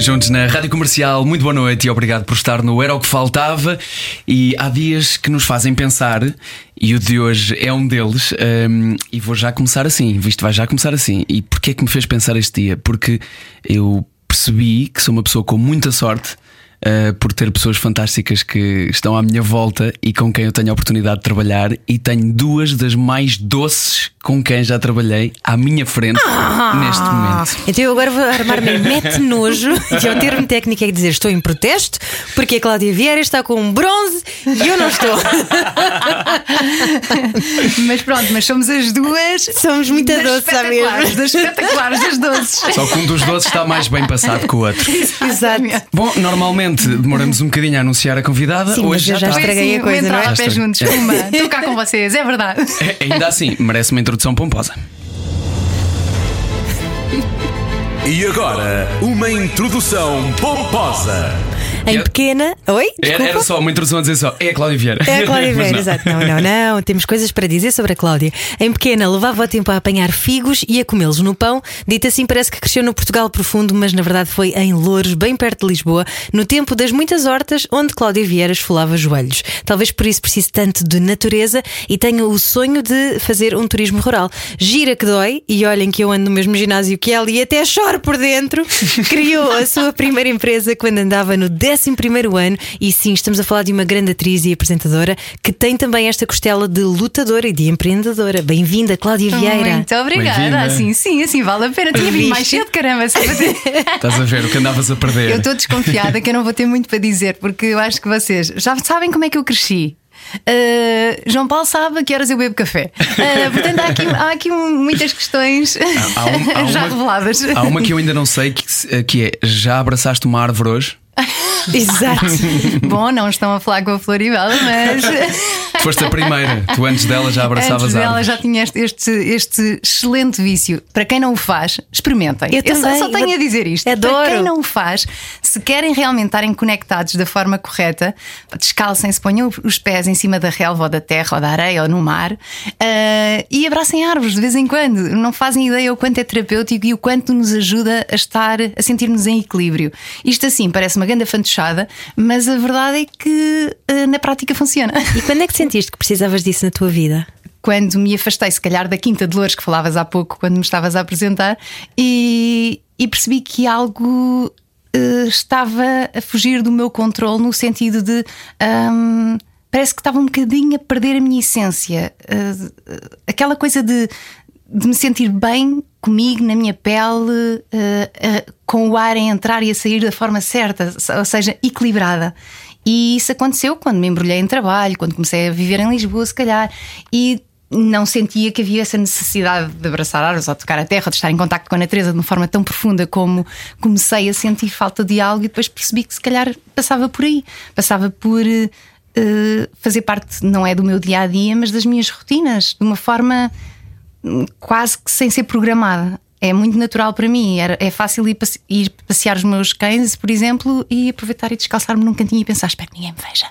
Juntos na Rádio Comercial, muito boa noite e obrigado por estar no Era o que Faltava. E há dias que nos fazem pensar, e o de hoje é um deles, hum, e vou já começar assim, visto vai já começar assim. E porquê é que me fez pensar este dia? Porque eu percebi que sou uma pessoa com muita sorte. Uh, por ter pessoas fantásticas que estão à minha volta e com quem eu tenho a oportunidade de trabalhar, e tenho duas das mais doces com quem já trabalhei à minha frente Ah! neste momento. Então eu agora vou armar-me mete nojo, que é o termo técnico é dizer estou em protesto, porque a Cláudia Vieira está com um bronze e eu não estou. Mas pronto, mas somos as duas. Somos muito doces, mesmo? Das espetaculares, das doces. Só que um dos doces está mais bem passado que o outro. Exato. Bom, normalmente demoramos um bocadinho a anunciar a convidada. Sim, mas Hoje eu já estraguei a coisa, um não é? entrar a Já pé estraguei. juntos. Uma, estou cá com vocês, é verdade. É, Ainda assim, merece uma introdução pomposa. E agora, uma introdução pomposa. Em pequena. Oi? Era, Desculpa. era só uma introdução a dizer só, é a Cláudia Vieira. É a Cláudia Vieira, exato. Não, não, não. Temos coisas para dizer sobre a Cláudia. Em pequena, levava o tempo a apanhar figos e a comê-los no pão. Dito assim, parece que cresceu no Portugal profundo, mas na verdade foi em Louros, bem perto de Lisboa, no tempo das muitas hortas onde Cláudia Vieira esfolava joelhos. Talvez por isso precise tanto de natureza e tenha o sonho de fazer um turismo rural. Gira que dói, e olhem que eu ando no mesmo ginásio que ela e até choro por dentro. Criou a sua primeira empresa quando andava no 11 ano e sim, estamos a falar de uma grande atriz e apresentadora que tem também esta costela de lutadora e de empreendedora. Bem-vinda, Cláudia Vieira. Muito obrigada. Assim, sim, assim vale a pena. Tinha vindo mais cedo, caramba. Estás a ver o que andavas a perder. Eu estou desconfiada que eu não vou ter muito para dizer, porque eu acho que vocês já sabem como é que eu cresci. Uh, João Paulo sabe a que horas eu bebo café. Uh, portanto, há aqui, há aqui muitas questões Há um- há já uma- reveladas. Há uma que eu ainda não sei que, que é: já abraçaste uma árvore hoje? Exato. Bom, não estão a falar com a Floribela, mas Tu foste a primeira, tu antes dela já abraçavas antes a dela já tinha este, este, este excelente vício. Para quem não o faz, experimentem. Eu só, também, só tenho eu a dizer isto. adoro. Para quem não o faz, se querem realmente estarem conectados da forma correta, descalcem-se, ponham os pés em cima da relva ou da terra ou da areia ou no mar ah, e abracem árvores de vez em quando. Não fazem ideia o quanto é terapêutico e o quanto nos ajuda a estar, a sentir-nos em equilíbrio. Isto assim parece uma grande fantochada, mas a verdade é que ah, na prática funciona. E quando é que sentiste que precisavas disso na tua vida? quando me afastei, se calhar, da Quinta de Louros que falavas há pouco, quando me estavas a apresentar, e, e percebi que algo eh, estava a fugir do meu controle no sentido de. ahm, parece que estava um bocadinho a perder a minha essência. Eh, aquela coisa de, de me sentir bem comigo, na minha pele, eh, eh, com o ar a entrar e a sair da forma certa, ou seja, equilibrada. E isso aconteceu quando me embrulhei em trabalho, quando comecei a viver em Lisboa, se calhar, e não sentia que havia essa necessidade de abraçar árvores ou tocar a terra, de estar em contacto com a natureza de uma forma tão profunda como comecei a sentir falta de algo e depois percebi que se calhar passava por aí, passava por eh, fazer parte, não é do meu dia a dia, mas das minhas rotinas, de uma forma quase que sem ser programada. É muito natural para mim. Era- É fácil ir, ir passear os meus cães, por exemplo, e aproveitar e descalçar-me num cantinho e pensar: espero que ninguém me veja.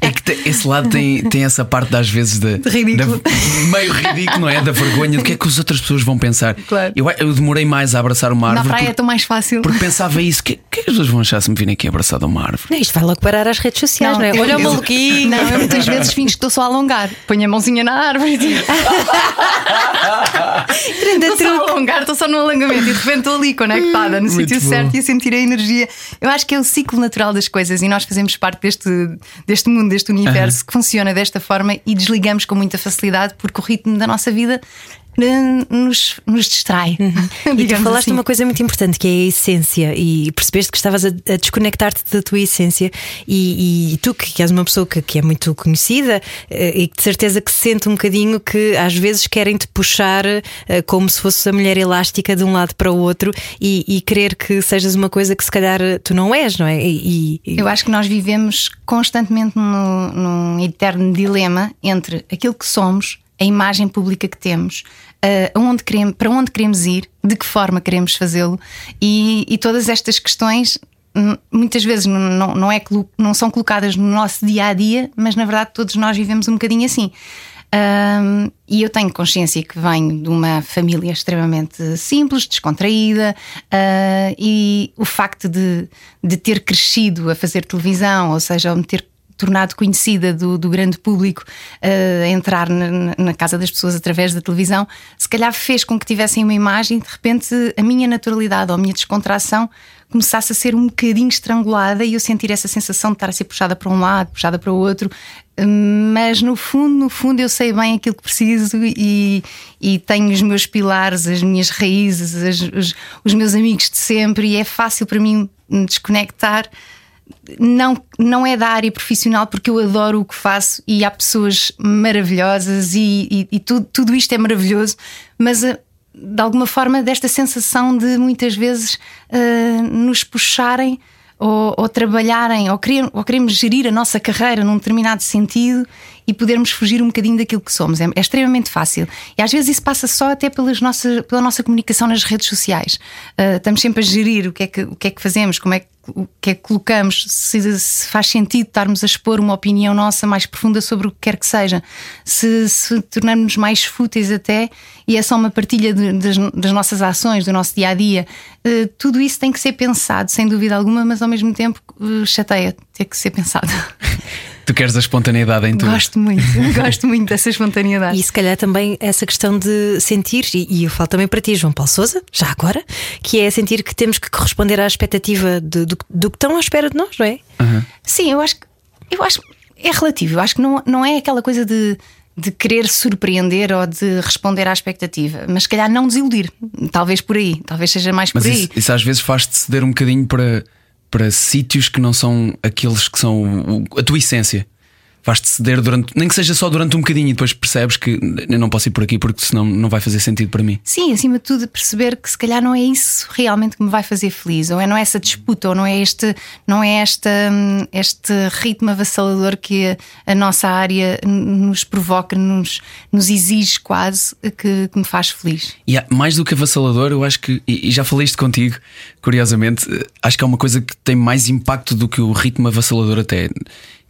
É que esse lado tem, tem essa parte das vezes de, ridículo. da- meio ridículo, não é? Da vergonha do que é que as outras pessoas vão pensar. Claro. Eu, eu demorei mais a abraçar uma Na árvore praia é tão mais fácil. porque pensava isso: o que, que as pessoas vão achar se me virem aqui abraçado a uma árvore? Não, isto vai logo parar às redes sociais, não, é? eu- Olha o maluquinho. Não, eu muitas vezes fingo que estou só a alongar. Ponho a mãozinha na árvore e digo: Grande Estou só a alongar, estou só no alongamento e de repente estou ali conectada no Muito sítio bom. certo e a sentir a energia. Eu acho que é o ciclo natural das coisas e nós fazemos parte deste, deste mundo, deste universo que funciona desta forma e desligamos com muita facilidade porque o ritmo da nossa vida nos, nos distrai. E tu falaste assim. uma coisa muito importante que é a essência, e percebeste que estavas a, a desconectar-te da tua essência. E, e tu, que, és uma pessoa que, que é muito conhecida eh, e que de certeza que se sente um bocadinho que às vezes querem te puxar eh, como se fosse a mulher elástica de um lado para o outro e, e querer que sejas uma coisa que se calhar tu não és, não é? E, e- Eu acho que nós vivemos constantemente num eterno dilema entre aquilo que somos, a imagem pública que temos, uh, onde queremos, para onde queremos ir, de que forma queremos fazê-lo e, e todas estas questões muitas vezes não, não, é, não são colocadas no nosso dia a dia, mas na verdade todos nós vivemos um bocadinho assim. Um, e eu tenho consciência que venho de uma família extremamente simples, descontraída, uh, e o facto de, de ter crescido a fazer televisão, ou seja, me ter tornado conhecida do, do grande público, uh, entrar na, na, casa das pessoas através da televisão, se calhar fez com que tivessem uma imagem, de repente a minha naturalidade ou a minha descontração começasse a ser um bocadinho estrangulada e eu sentir essa sensação de estar a ser puxada para um lado, puxada para o outro. Mas no fundo, no fundo, eu sei bem aquilo que preciso e, e tenho os meus pilares, as minhas raízes, as, os, os meus amigos de sempre, e é fácil para mim me desconectar não, não é da área profissional porque eu adoro o que faço e há pessoas maravilhosas e, e, e tudo, tudo isto é maravilhoso, mas a, de alguma forma desta sensação de muitas vezes uh, nos puxarem ou, ou, trabalharem ou, ou queremos gerir a nossa carreira num determinado sentido e podermos fugir um bocadinho daquilo que somos. É, é, extremamente fácil. E às vezes isso passa só até pelas nossas, pela nossa comunicação nas redes sociais. Uh, estamos sempre a gerir o que, é que, o que é que fazemos, como é que o que é que colocamos, se, se, faz sentido estarmos a expor uma opinião nossa mais profunda sobre o que quer que seja, se, se tornarmos mais fúteis até, e é só uma partilha de, das, das, nossas ações, do nosso dia a dia, uh, tudo isso tem que ser pensado, sem dúvida alguma, mas ao mesmo tempo uh, chateia ter que ser pensado. Tu queres a espontaneidade em tudo. Gosto muito, gosto muito dessa espontaneidade. E se calhar também essa questão de sentir, e, e eu falo também para ti, João Paulo Souza, já agora, que é sentir que temos que corresponder à expectativa de, do, do, que estão à espera de nós, não é? Uhum. Sim, eu acho que eu acho é relativo, eu acho que não, não é aquela coisa de de querer surpreender ou de responder à expectativa, mas se calhar não desiludir, talvez por aí, talvez seja mais mas por isso, aí. Isso às vezes faz-te ceder um bocadinho para, para sítios que não são aqueles que são a tua essência vais-te ceder durante, nem que seja só durante um bocadinho e depois percebes que eu não posso ir por aqui porque senão não vai fazer sentido para mim. Sim, acima de tudo, perceber que se calhar não é isso realmente que me vai fazer feliz, ou é não é essa disputa, ou não é este, não é esta, este ritmo avassalador que a nossa área nos provoca, nos, nos exige quase que, que me faz feliz. E mais do que avassalador, eu acho que, e já falei isto contigo, curiosamente, acho que é uma coisa que tem mais impacto do que o ritmo avassalador até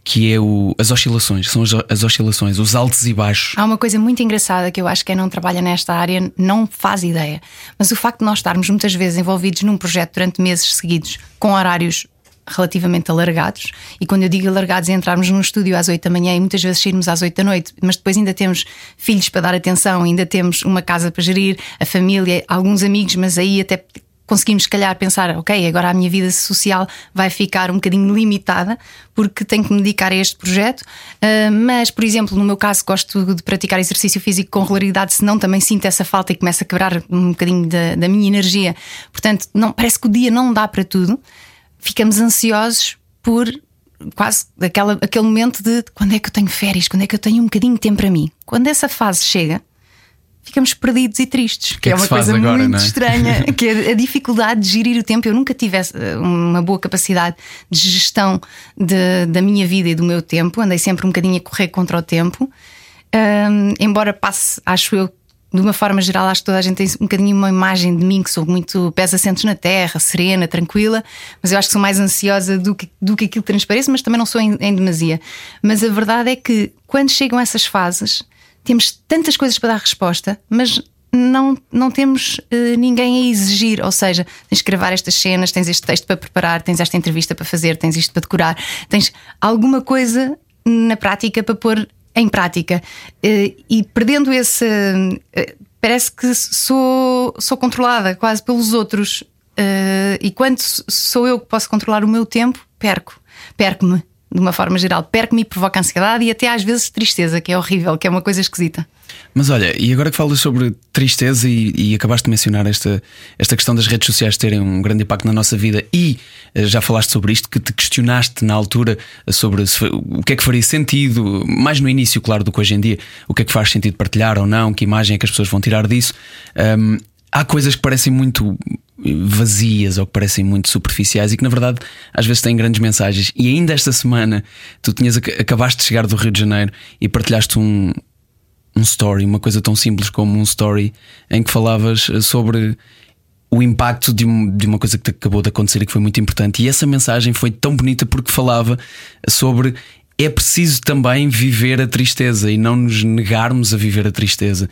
que é o, as oscilações, são as, as, oscilações, os altos e baixos. Há uma coisa muito engraçada que eu acho que quem não trabalha nesta área não faz ideia, mas o facto de nós estarmos muitas vezes envolvidos num projeto durante meses seguidos, com horários relativamente alargados, e quando eu digo alargados é entrarmos num estúdio às 8 da manhã e muitas vezes sairmos às 8 da noite, mas depois ainda temos filhos para dar atenção, ainda temos uma casa para gerir, a família, alguns amigos, mas aí até conseguimos, se calhar, pensar: ok, agora a minha vida social vai ficar um bocadinho limitada porque tenho que me dedicar a este projeto. Uh, mas, por exemplo, no meu caso, gosto de praticar exercício físico com regularidade, senão também sinto essa falta e começo a quebrar um bocadinho da, da minha energia. Portanto, não, parece que o dia não dá para tudo. Ficamos ansiosos por quase aquela, aquele momento de quando é que eu tenho férias, quando é que eu tenho um bocadinho de tempo para mim. Quando essa fase chega, ficamos perdidos e tristes, que, que é, é uma coisa agora, muito é? estranha, que é a dificuldade de gerir o tempo. Eu nunca tive uma boa capacidade de gestão de, da minha vida e do meu tempo, andei sempre um bocadinho a correr contra o tempo. Um, embora passe, acho eu, de uma forma geral, acho que toda a gente tem um bocadinho uma imagem de mim que sou muito pés assentos na terra, serena, tranquila, mas eu acho que sou mais ansiosa do que, do que aquilo que transparece, mas também não sou em, em demasia. Mas a verdade é que quando chegam essas fases temos tantas coisas para dar resposta, mas não, não temos uh, ninguém a exigir. Ou seja, tens que gravar estas cenas, tens este texto para preparar, tens esta entrevista para fazer, tens isto para decorar, tens alguma coisa na prática para pôr em prática. Uh, e perdendo esse. Uh, parece que sou, sou controlada quase pelos outros. e quando sou eu que posso controlar o meu tempo, perco. Perco-me de uma forma geral, perco-me e provoca ansiedade e até às vezes tristeza, que é horrível, que é uma coisa esquisita. Mas olha, e agora que falas sobre tristeza e, e, acabaste de mencionar esta, esta questão das redes sociais terem um grande impacto na nossa vida e uh, já falaste sobre isto, que te questionaste na altura sobre se, o que é que faria sentido, mais no início, claro, do que hoje em dia, o que é que faz sentido partilhar ou não, que imagem é que as pessoas vão tirar disso. Um, há coisas que parecem muito vazias ou que parecem muito superficiais e que na verdade às vezes têm grandes mensagens. E ainda esta semana tu tinhas acabaste de chegar do Rio de Janeiro e partilhaste um, um story, uma coisa tão simples como um story, em que falavas sobre o impacto de, de uma coisa que te acabou de acontecer e que foi muito importante. E essa mensagem foi tão bonita porque falava sobre é preciso também viver a tristeza e não nos negarmos a viver a tristeza.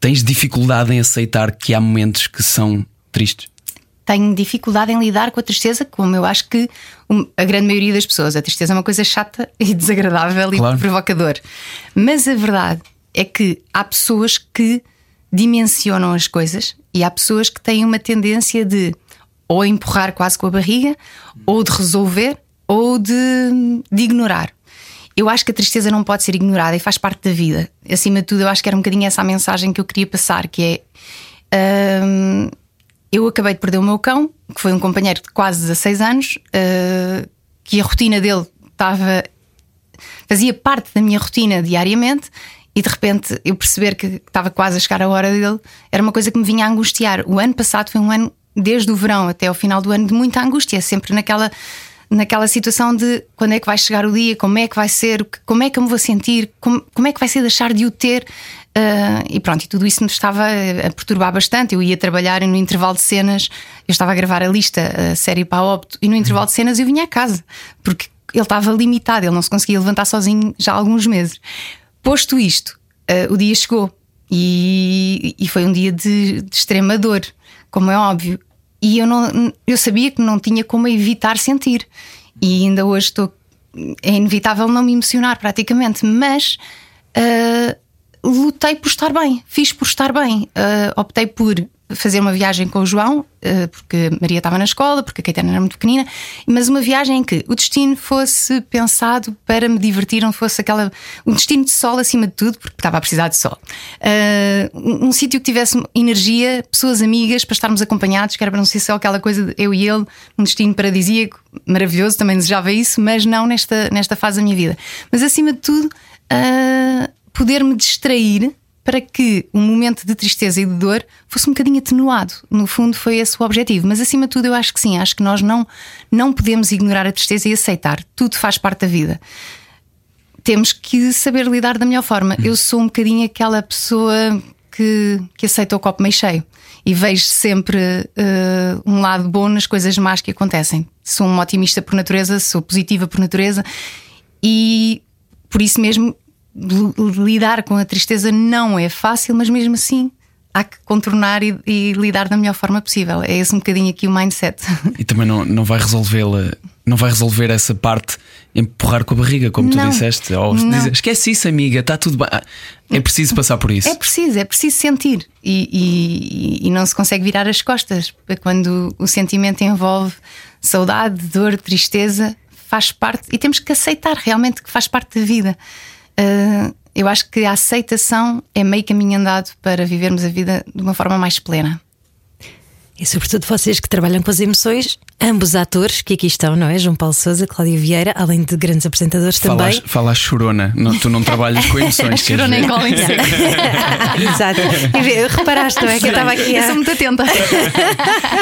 Tens dificuldade em aceitar que há momentos que são tristes? Tenho dificuldade em lidar com a tristeza, como eu acho que a grande maioria das pessoas. A tristeza é uma coisa chata e desagradável claro. e provocador. Mas a verdade é que há pessoas que dimensionam as coisas e há pessoas que têm uma tendência de ou empurrar quase com a barriga, ou de resolver, ou de, de ignorar. Eu acho que a tristeza não pode ser ignorada e faz parte da vida. Acima de tudo, eu acho que era um bocadinho essa a mensagem que eu queria passar, que é hum, eu acabei de perder o meu cão, que foi um companheiro de quase 16 anos, uh, que a rotina dele estava fazia parte da minha rotina diariamente e de repente eu perceber que estava quase a chegar a hora dele era uma coisa que me vinha a angustiar. O ano passado foi um ano, desde o verão até ao final do ano, de muita angústia, sempre naquela naquela situação de quando é que vai chegar o dia, como é que vai ser, como é que eu me vou sentir, como, como é que vai ser deixar de o ter. Uh, e pronto, e tudo isso me estava a perturbar bastante. Eu ia trabalhar e no intervalo de cenas, eu estava a gravar a lista, a série para a e no intervalo de cenas eu vinha a casa, porque ele estava limitado, ele não se conseguia levantar sozinho já há alguns meses. Posto isto, uh, o dia chegou e, e, foi um dia de, de extrema dor, como é óbvio. E eu, não, eu sabia que não tinha como evitar sentir. E ainda hoje estou. É inevitável não me emocionar praticamente, mas uh, lutei por estar bem, fiz por estar bem. Uh, optei por fazer uma viagem com o João, uh, porque Maria estava na escola, porque a Caetana era muito pequenina, mas uma viagem em que o destino fosse pensado para me divertir, não fosse aquela. um destino de sol acima de tudo, porque estava a precisar de sol. Uh, um, um sítio que tivesse energia, pessoas amigas, para estarmos acompanhados, que era para não ser só aquela coisa de eu e ele, um destino paradisíaco, maravilhoso, também desejava isso, mas não nesta, nesta fase da minha vida. Mas acima de tudo. Uh, poder me distrair para que o momento de tristeza e de dor fosse um bocadinho atenuado. No fundo, foi esse o objetivo. Mas acima de tudo, eu acho que sim, acho que nós não, não podemos ignorar a tristeza e aceitar. Tudo faz parte da vida. Temos que saber lidar da melhor forma. Eu sou um bocadinho aquela pessoa que, que aceita o copo meio cheio e vejo sempre uh, um lado bom nas coisas más que acontecem. Sou uma otimista por natureza, sou positiva por natureza e por isso mesmo lidar com a tristeza não é fácil, mas mesmo assim há que contornar e, e, lidar da melhor forma possível. É esse um bocadinho aqui o mindset. E também não, não vai resolvê-la, não vai resolver essa parte empurrar com a barriga, como não, tu disseste. Ou dizer, esquece isso, amiga, está tudo bem. É preciso passar por isso. É preciso, é preciso sentir. E, e, e não se consegue virar as costas. Quando o sentimento envolve saudade, dor, tristeza, faz parte. E temos que aceitar realmente que faz parte da vida. Uh, eu acho que a aceitação é meio caminho andado para vivermos a vida de uma forma mais plena. E sobretudo vocês que trabalham com as emoções, ambos atores que aqui estão, não é? João Paulo Souza, Cláudia Vieira, além de grandes apresentadores falas, também. Falas chorona, não, tu não trabalhas com emoções. chorona em cola Exato. Reparaste, não é? Que eu estava aqui. A... Eu sou muito atenta.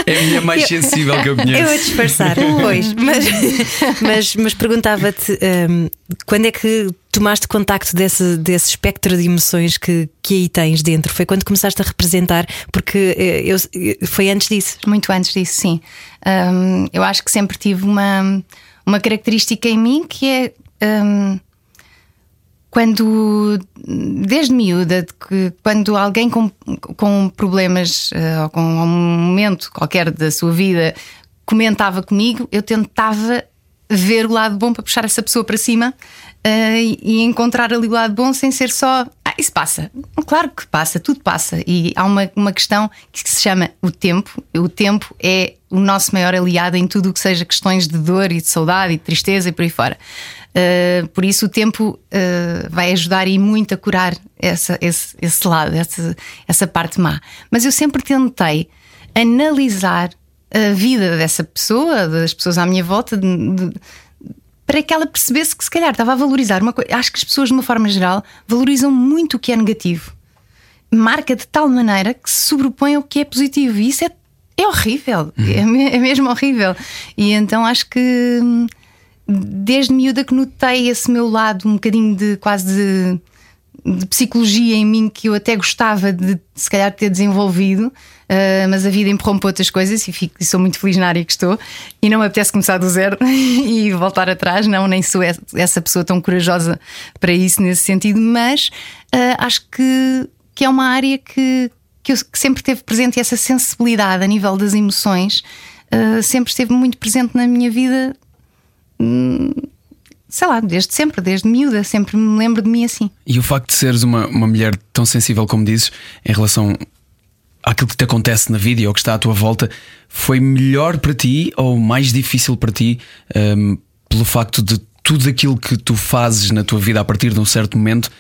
É a minha mais sensível que eu conheço. Eu a disfarçar, pois. Mas, mas, mas perguntava-te um, quando é que tomaste contacto desse, desse espectro de emoções que, que aí tens dentro? Foi quando começaste a representar? Porque eh, eu, foi antes disso? Muito antes disso, sim. Um, eu acho que sempre tive uma, uma característica em mim que é. Um, quando, desde miúda, que quando alguém com, com problemas uh, ou com um momento qualquer da sua vida comentava comigo, eu tentava ver o lado bom para puxar essa pessoa para cima uh, e encontrar ali o lado bom sem ser só. Ah, isso passa. Claro que passa, tudo passa. E há uma, uma questão que se chama o tempo. O tempo é o nosso maior aliado em tudo o que seja questões de dor e de saudade e de tristeza e por aí fora. Uh, por isso o tempo uh, vai ajudar e muito a curar essa, esse, esse lado, essa, essa parte má. Mas eu sempre tentei analisar a vida dessa pessoa, das pessoas à minha volta, de, de, para que ela percebesse que se calhar estava a valorizar uma coisa. Acho que as pessoas, de uma forma geral, valorizam muito o que é negativo. Marca de tal maneira que se sobrepõe ao que é positivo. E isso é, é horrível. Uhum. É, mesmo horrível. E então acho que desde miúda que notei esse meu lado um bocadinho de quase de de psicologia em mim que eu até gostava de se calhar ter desenvolvido, uh, mas a vida empurrou-me outras coisas e, fico, e sou muito feliz na área que estou. E não me apetece começar do zero e voltar atrás, não, nem sou essa pessoa tão corajosa para isso nesse sentido, mas uh, acho que, que é uma área que, que, eu, que sempre teve presente essa sensibilidade a nível das emoções, uh, sempre esteve muito presente na minha vida. Hum, sei lá, desde sempre, desde miúda, sempre me lembro de mim assim. E o facto de seres uma, uma mulher tão sensível como dizes, em relação àquilo que te acontece na vida e ao que está à tua volta, foi melhor para ti ou mais difícil para ti um, pelo facto de tudo aquilo que tu fazes na tua vida a partir de um certo momento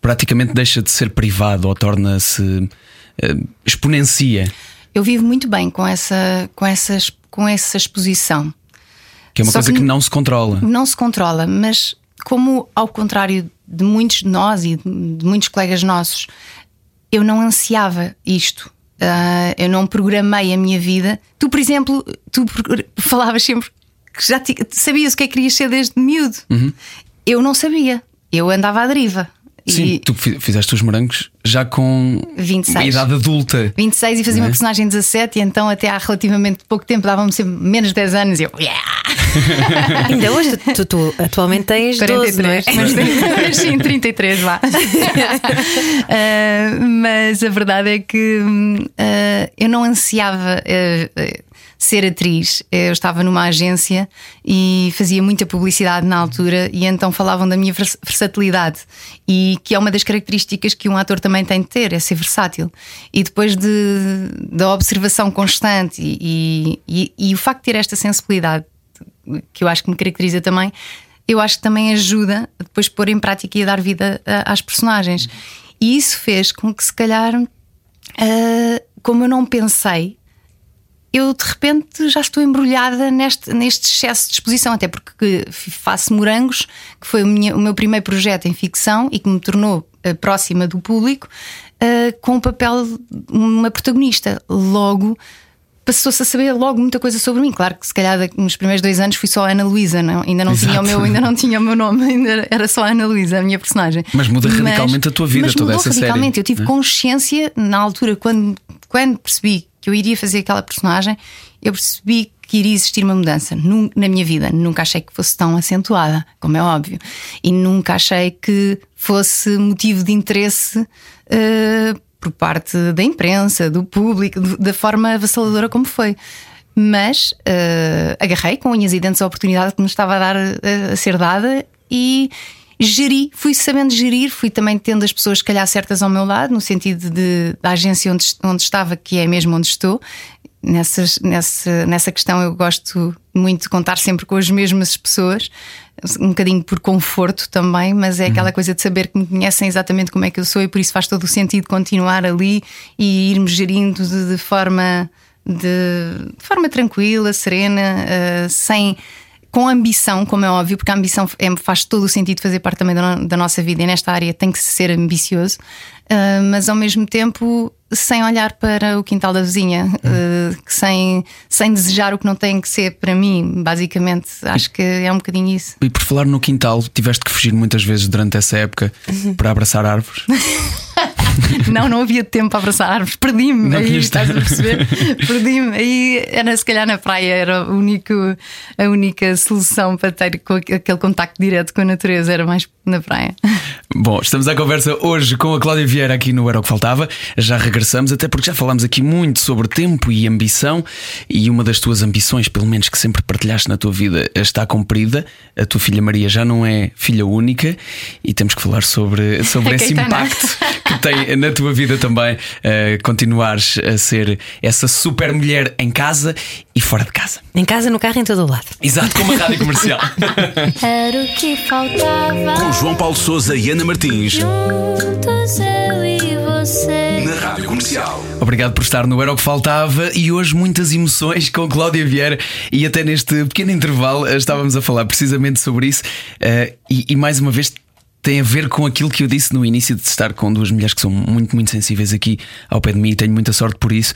praticamente deixa de ser privado ou torna-se exponencia? Eu vivo muito bem com essa, com essas, com essa exposição. Que é uma Só coisa que, que não se controla. Não se controla, mas como ao contrário de muitos de nós e de muitos colegas nossos, eu não ansiava isto. Uh, eu não programei a minha vida. Tu, por exemplo, tu falavas sempre que já te, sabias o que é que querias ser desde miúdo. Uhum. Eu não sabia. Eu andava à deriva. Sim, e... tu fizeste os morangos já com 26. idade adulta. 26 e fazia é? uma personagem 17 e então até há relativamente pouco tempo dava-me sempre menos de 10 anos e eu. Yeah! Ainda hoje, tu, tu, atualmente tens 43, 12, não é? mas, sim, 33 lá. uh, mas a verdade é que uh, eu não ansiava. Uh, ser atriz. Eu estava numa agência e fazia muita publicidade na altura, e então falavam da minha versatilidade, e que é uma das características que um ator também tem de ter, é ser versátil. E depois de, da observação constante e, e, e o facto de ter esta sensibilidade, que eu acho que me caracteriza também, eu acho que também ajuda a depois pôr em prática e a dar vida às personagens. E isso fez com que, se calhar, uh, como eu não pensei eu de repente já estou embrulhada neste, neste excesso de exposição, até porque faço Morangos, que foi o, minha, o meu primeiro projeto em ficção e que me tornou uh, próxima do público, uh, com o papel de uma protagonista. Logo passou-se a saber logo muita coisa sobre mim. Claro que se calhar nos primeiros dois anos fui só Ana Luísa, ainda não tinha o meu, ainda não tinha o meu nome, ainda era só Ana Luísa, a minha personagem. Mas muda mas, radicalmente a tua vida, toda essa radicalmente. série. Eu tive é? consciência na altura quando, quando percebi que eu iria fazer aquela personagem, eu percebi que iria existir uma mudança na minha vida. Nunca achei que fosse tão acentuada, como é óbvio, e nunca achei que fosse motivo de interesse uh, por parte da imprensa, do público, da forma avassaladora como foi. Mas uh, agarrei com unhas e dentes a oportunidade que me estava a dar uh, a ser dada e, geri, fui sabendo gerir, fui também tendo as pessoas, se calhar, certas ao meu lado, no sentido de, da agência onde, onde estava, que é mesmo onde estou. Nessas, nessa, nessa questão eu gosto muito de contar sempre com as mesmas pessoas, um bocadinho por conforto também, mas é uhum. aquela coisa de saber que me conhecem exatamente como é que eu sou e por isso faz todo o sentido continuar ali e ir-me gerindo de, de forma de, de, forma tranquila, serena, uh, sem com ambição, como é óbvio, porque a ambição é, faz todo o sentido fazer parte também da, da, nossa vida e nesta área tem que ser ambicioso, uh, mas ao mesmo tempo sem olhar para o quintal da vizinha, uh, sem, sem desejar o que não tem que ser para mim, basicamente. Acho que é um bocadinho isso. E por falar no quintal, tiveste que fugir muitas vezes durante essa época para abraçar árvores? não, não havia tempo para abraçar árvores, perdi-me. Aí estás a perceber? perdi-me. Aí era se calhar na praia, era a, único, a única solução para ter aquele contacto direto com a natureza, era mais na praia. Bom, estamos à conversa hoje com a Cláudia Vieira aqui no Era o que Faltava. Já regressamos, até porque já falámos aqui muito sobre tempo e ambição, e uma das tuas ambições, pelo menos que sempre partilhaste na tua vida, está cumprida. A tua filha Maria já não é filha única, e temos que falar sobre, sobre esse impacto que tem na tua vida também uh, continuares a ser essa super mulher em casa e fora de casa. Em casa, no carro, em todo o lado. Exato, como a rádio comercial. Era o que faltava. Com João Paulo Souza e Ana Martins. Juntos eu e você. Na rádio comercial. Obrigado por estar no Era o que Faltava e hoje muitas emoções com Cláudia Vieira e até neste pequeno intervalo eh, estávamos a falar precisamente sobre isso uh, e, e mais uma vez tem a ver com aquilo que eu disse no início de estar com duas mulheres que são muito, muito sensíveis aqui ao pé de mim e tenho muita sorte por isso.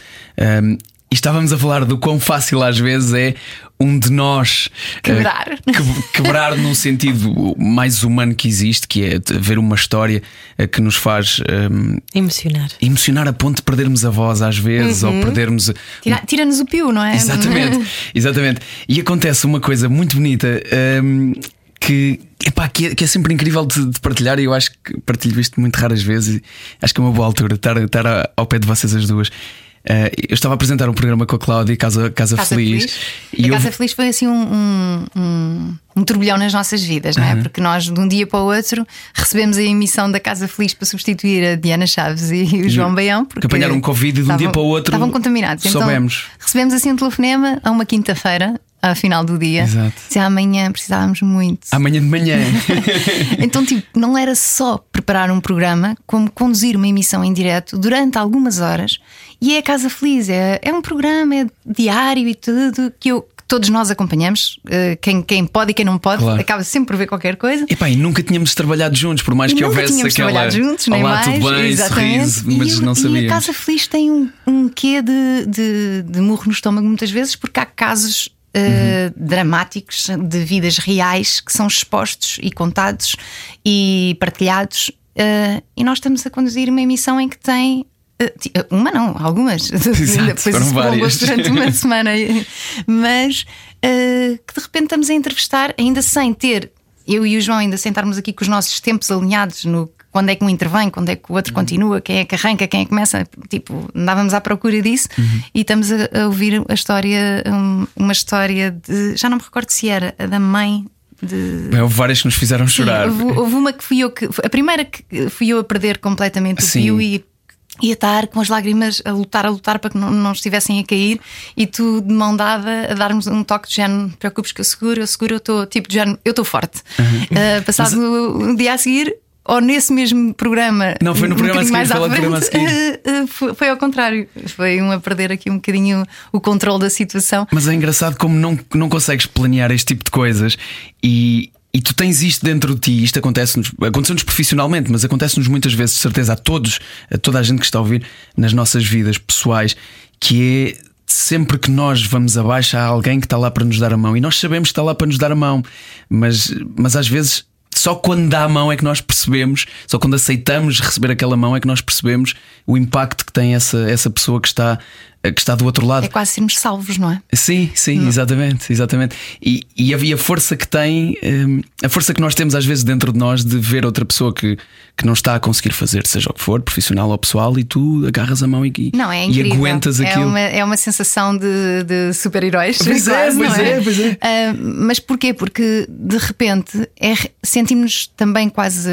Um, e estávamos a falar do quão fácil às vezes é um de nós eh, Quebrar. que- quebrar num sentido mais humano que existe, que é ver uma história eh, que nos faz ehm, Emocionar. emocionar a ponto de perdermos a voz às vezes ou perdermos. Tira- Tira-nos o pio, não é? Exatamente, exatamente. E acontece uma coisa muito bonita ehm, que, epá, que, é, que é sempre incrível de, de partilhar e eu acho que partilho isto muito raras vezes e acho que é uma boa altura estar, estar ao pé de vocês as duas. Eh, eu estava a apresentar um programa com a Cláudia, Casa, Casa, Casa Feliz. Feliz. E a eu- Casa Feliz foi assim um, um, um, um turbilhão nas nossas vidas, não é? Uhum. Porque nós, de um dia para o outro, recebemos a emissão da Casa Feliz para substituir a Diana Chaves e o João Baião. Porque que apanharam Covid e de um dia estavam- para o outro Estavam contaminados. soubemos. Então, recebemos assim um telefonema a uma quinta-feira, ao final do dia. Exato. Dizia amanhã precisávamos muito. Amanhã de manhã. Então, tipo, não era só preparar um programa, como conduzir uma emissão em direto durante algumas horas. E é a Casa Feliz, é, é um programa, é diário e tudo, que, eu, todos nós acompanhamos. eh, quem, quem pode e quem não pode, Claro. acaba sempre por ver qualquer coisa. E nunca tínhamos trabalhado juntos, por mais E que nunca houvesse tínhamos aquela. trabalhado juntos, nem Olá, mais. tudo bem, Exatamente. sorriso, mas e, não E a. Casa Feliz tem um, um quê de, de, de murro no estômago muitas vezes, porque há casos Uhum. dramáticos de vidas reais que são expostos e contados e partilhados. eh, e nós estamos a conduzir uma emissão em que tem. eh, Uma não, algumas. Depois foram várias. durante uma semana. Mas eh, que de repente estamos a entrevistar, ainda sem ter, eu e o João, ainda sentarmos aqui com os nossos tempos alinhados no quando é que um intervém, quando é que o outro continua, quem é que arranca, quem é que começa. Tipo, andávamos à procura disso e estamos a, a ouvir a história, um, uma história de. Já não me recordo se era a da mãe de. Bem, Houve várias que nos fizeram Sim, chorar. houve, houve uma que fui eu que. A primeira que fui eu a perder completamente o Sim. fio e. Ia estar com as lágrimas a lutar, a lutar para que não, não estivessem a cair, e tu de mão dada a dar-nos um toque de género: não te preocupes que eu seguro, eu seguro, eu estou tipo de género, eu estou forte. Ah, passado um dia a seguir, ou nesse mesmo programa, Não, foi no um programa seguir, mais foi programa ah, foi, foi ao contrário, foi um a perder aqui um bocadinho o controle da situação. Mas é engraçado como não, não consegues planear este tipo de coisas e, e tu tens isto dentro de ti. Isto acontece-nos, aconteceu-nos profissionalmente, mas acontece-nos muitas vezes, de certeza, a todos, a toda a gente que está a ouvir nas nossas vidas pessoais, que é sempre que nós vamos abaixo, há alguém que está lá para nos dar a mão e nós sabemos que está lá para nos dar a mão, mas, mas às vezes. Só quando dá a mão é que nós percebemos, só quando aceitamos receber aquela mão é que nós percebemos o impacto que tem essa, essa pessoa que está, que está do outro lado. É quase sermos salvos, não é? Sim, sim, exatamente, exatamente. E, e havia força que tem, hum, a força que nós temos às vezes dentro de nós de ver outra pessoa que, que não está a conseguir fazer, seja o que for, profissional ou pessoal, e tu agarras a mão e, Não, é e incrível. aguentas é aquilo. Uma, é uma sensação de, de super-heróis. Pois é, pois não é, pois é. Ah, mas porquê? Porque de repente é, sentimos-nos também quase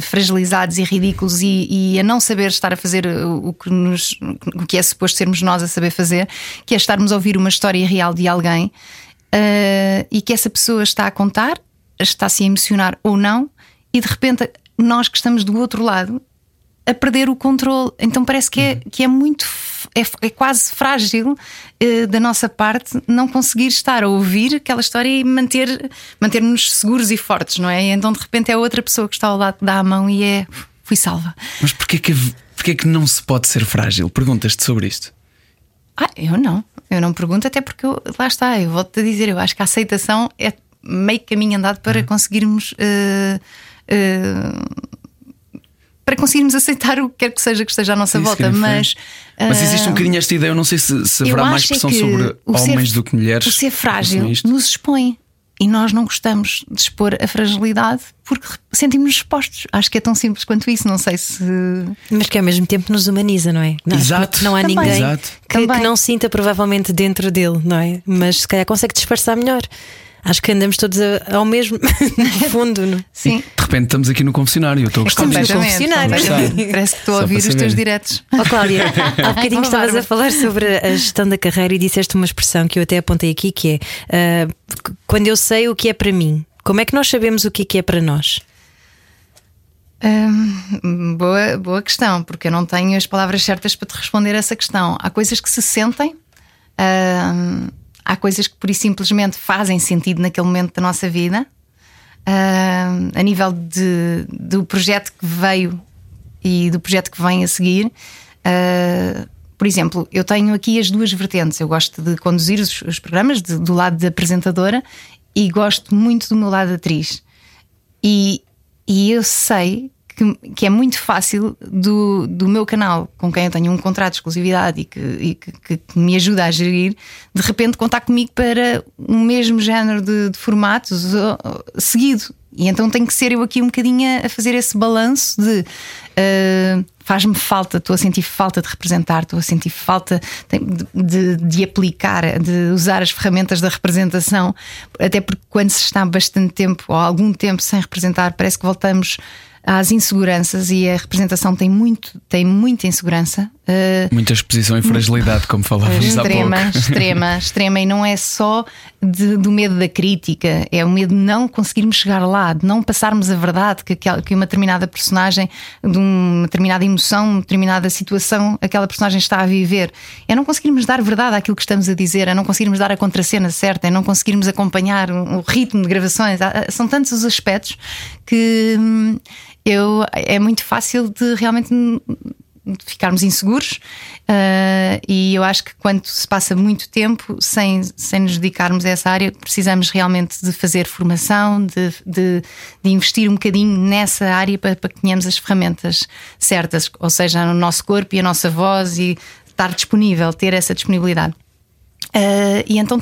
fragilizados e ridículos e, e a não saber estar a fazer o, que nos, o que é suposto sermos nós a saber fazer, que é estarmos a ouvir uma história real de alguém ah, e que essa pessoa está a contar, está-se a emocionar ou não, e de repente nós que estamos do outro lado a perder o controle. Então parece que é, que é muito. É, é quase frágil eh, da nossa parte não conseguir estar a ouvir aquela história e manter, manter-nos seguros e fortes, não é? E então de repente é outra pessoa que está ao lado que dá a mão e é. Fui salva. Mas porquê que, porquê que não se pode ser frágil? Perguntas-te sobre isto. Ah, eu não. Eu não pergunto, até porque eu- lá está, eu volto a dizer, eu acho que a aceitação é meio caminho andado para conseguirmos. eh, eh, para conseguirmos aceitar o que quer que seja que esteja à nossa Isso volta, mas. Mas eh, existe um bocadinho esta ideia, eu não sei se, se haverá mais é pressão sobre o ser- homens do que mulheres. O ser frágil nos expõe. E nós não gostamos de expor a fragilidade porque sentimos-nos expostos. Acho que é tão simples quanto isso. Não sei se. Mas que ao mesmo tempo nos humaniza, não é? Não, Exato. Não há Também. ninguém Exato. que, que não sinta provavelmente dentro dele, não é? Mas se calhar consegue disfarçar melhor. Acho que andamos todos a- ao mesmo fundo, não é? Sim. De repente estamos aqui no confessionário, eu estou a gostar Estamos no confessionário. Parece que estou a Só ouvir para os teus diretos. Ó Cláudia, há bocadinho estavas a falar sobre a gestão da carreira e disseste uma expressão que eu até apontei aqui que é ah, quando eu sei o que é para mim, como é que nós sabemos o que é que é para nós? Hum, boa, boa questão, porque eu não tenho as palavras certas para te responder essa questão. Há coisas que se sentem, hum, há coisas que por e simplesmente fazem sentido naquele momento da nossa vida. Hum, a nível de, do projeto que veio e do projeto que vem a seguir, por por exemplo, eu tenho aqui as duas vertentes. Eu gosto de conduzir os, os programas de, do lado de apresentadora e gosto muito do meu lado de atriz. E, e eu sei que, que, é muito fácil do, do meu canal, com quem eu tenho um contrato de exclusividade e, que, e que, que, me ajuda a gerir, de repente contar comigo para o mesmo género de, de formatos seguido. E então tenho que ser eu aqui um bocadinho a fazer esse balanço de uh, faz-me falta, estou a sentir falta de representar, estou a sentir falta de, de, de, aplicar, de usar as ferramentas da representação, até porque quando se está bastante tempo ou algum tempo sem representar, parece que voltamos às inseguranças e a representação tem muito tem muita insegurança uh, muita exposição e fragilidade como falávamos extrema há pouco. extrema extrema. E não é só de, do medo da crítica é o medo de não conseguirmos chegar lá de não passarmos a verdade que, que uma determinada personagem de uma determinada emoção uma determinada situação aquela personagem está a viver. É não conseguirmos dar verdade àquilo que estamos a dizer é não conseguirmos dar a contracena certa é não conseguirmos acompanhar o ritmo de gravações. São tantos os aspectos que hum, eu, é muito fácil de realmente ficarmos inseguros uh, e eu acho que quando se passa muito tempo sem, sem nos dedicarmos a essa área, precisamos realmente de fazer formação, de, de, de investir um bocadinho nessa área para, para que tenhamos as ferramentas certas, ou seja, no nosso corpo e a nossa voz e estar disponível, ter essa disponibilidade. Uh, e então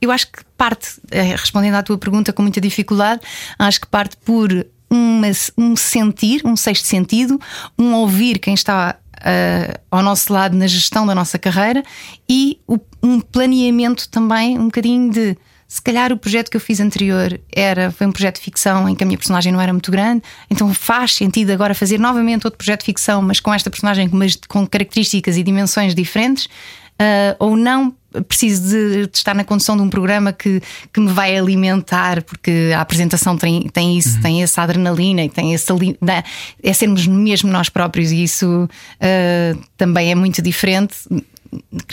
eu acho que parte, eh, respondendo à tua pergunta com muita dificuldade, acho que parte por uma, um sentir, um sexto sentido, um ouvir quem está uh, ao nosso lado na gestão da nossa carreira e o, um planeamento também, um bocadinho de se calhar o projeto que eu fiz anterior era foi um projeto de ficção em que a minha personagem não era muito grande, então faz sentido agora fazer novamente outro projeto de ficção, mas com esta personagem mas com características e dimensões diferentes, uh, ou não preciso de, de, estar na condução de um programa que, que me vai alimentar, porque a apresentação tem, tem isso, uhum. tem essa adrenalina e tem esse. É sermos mesmo nós próprios, e isso uh, também é muito diferente.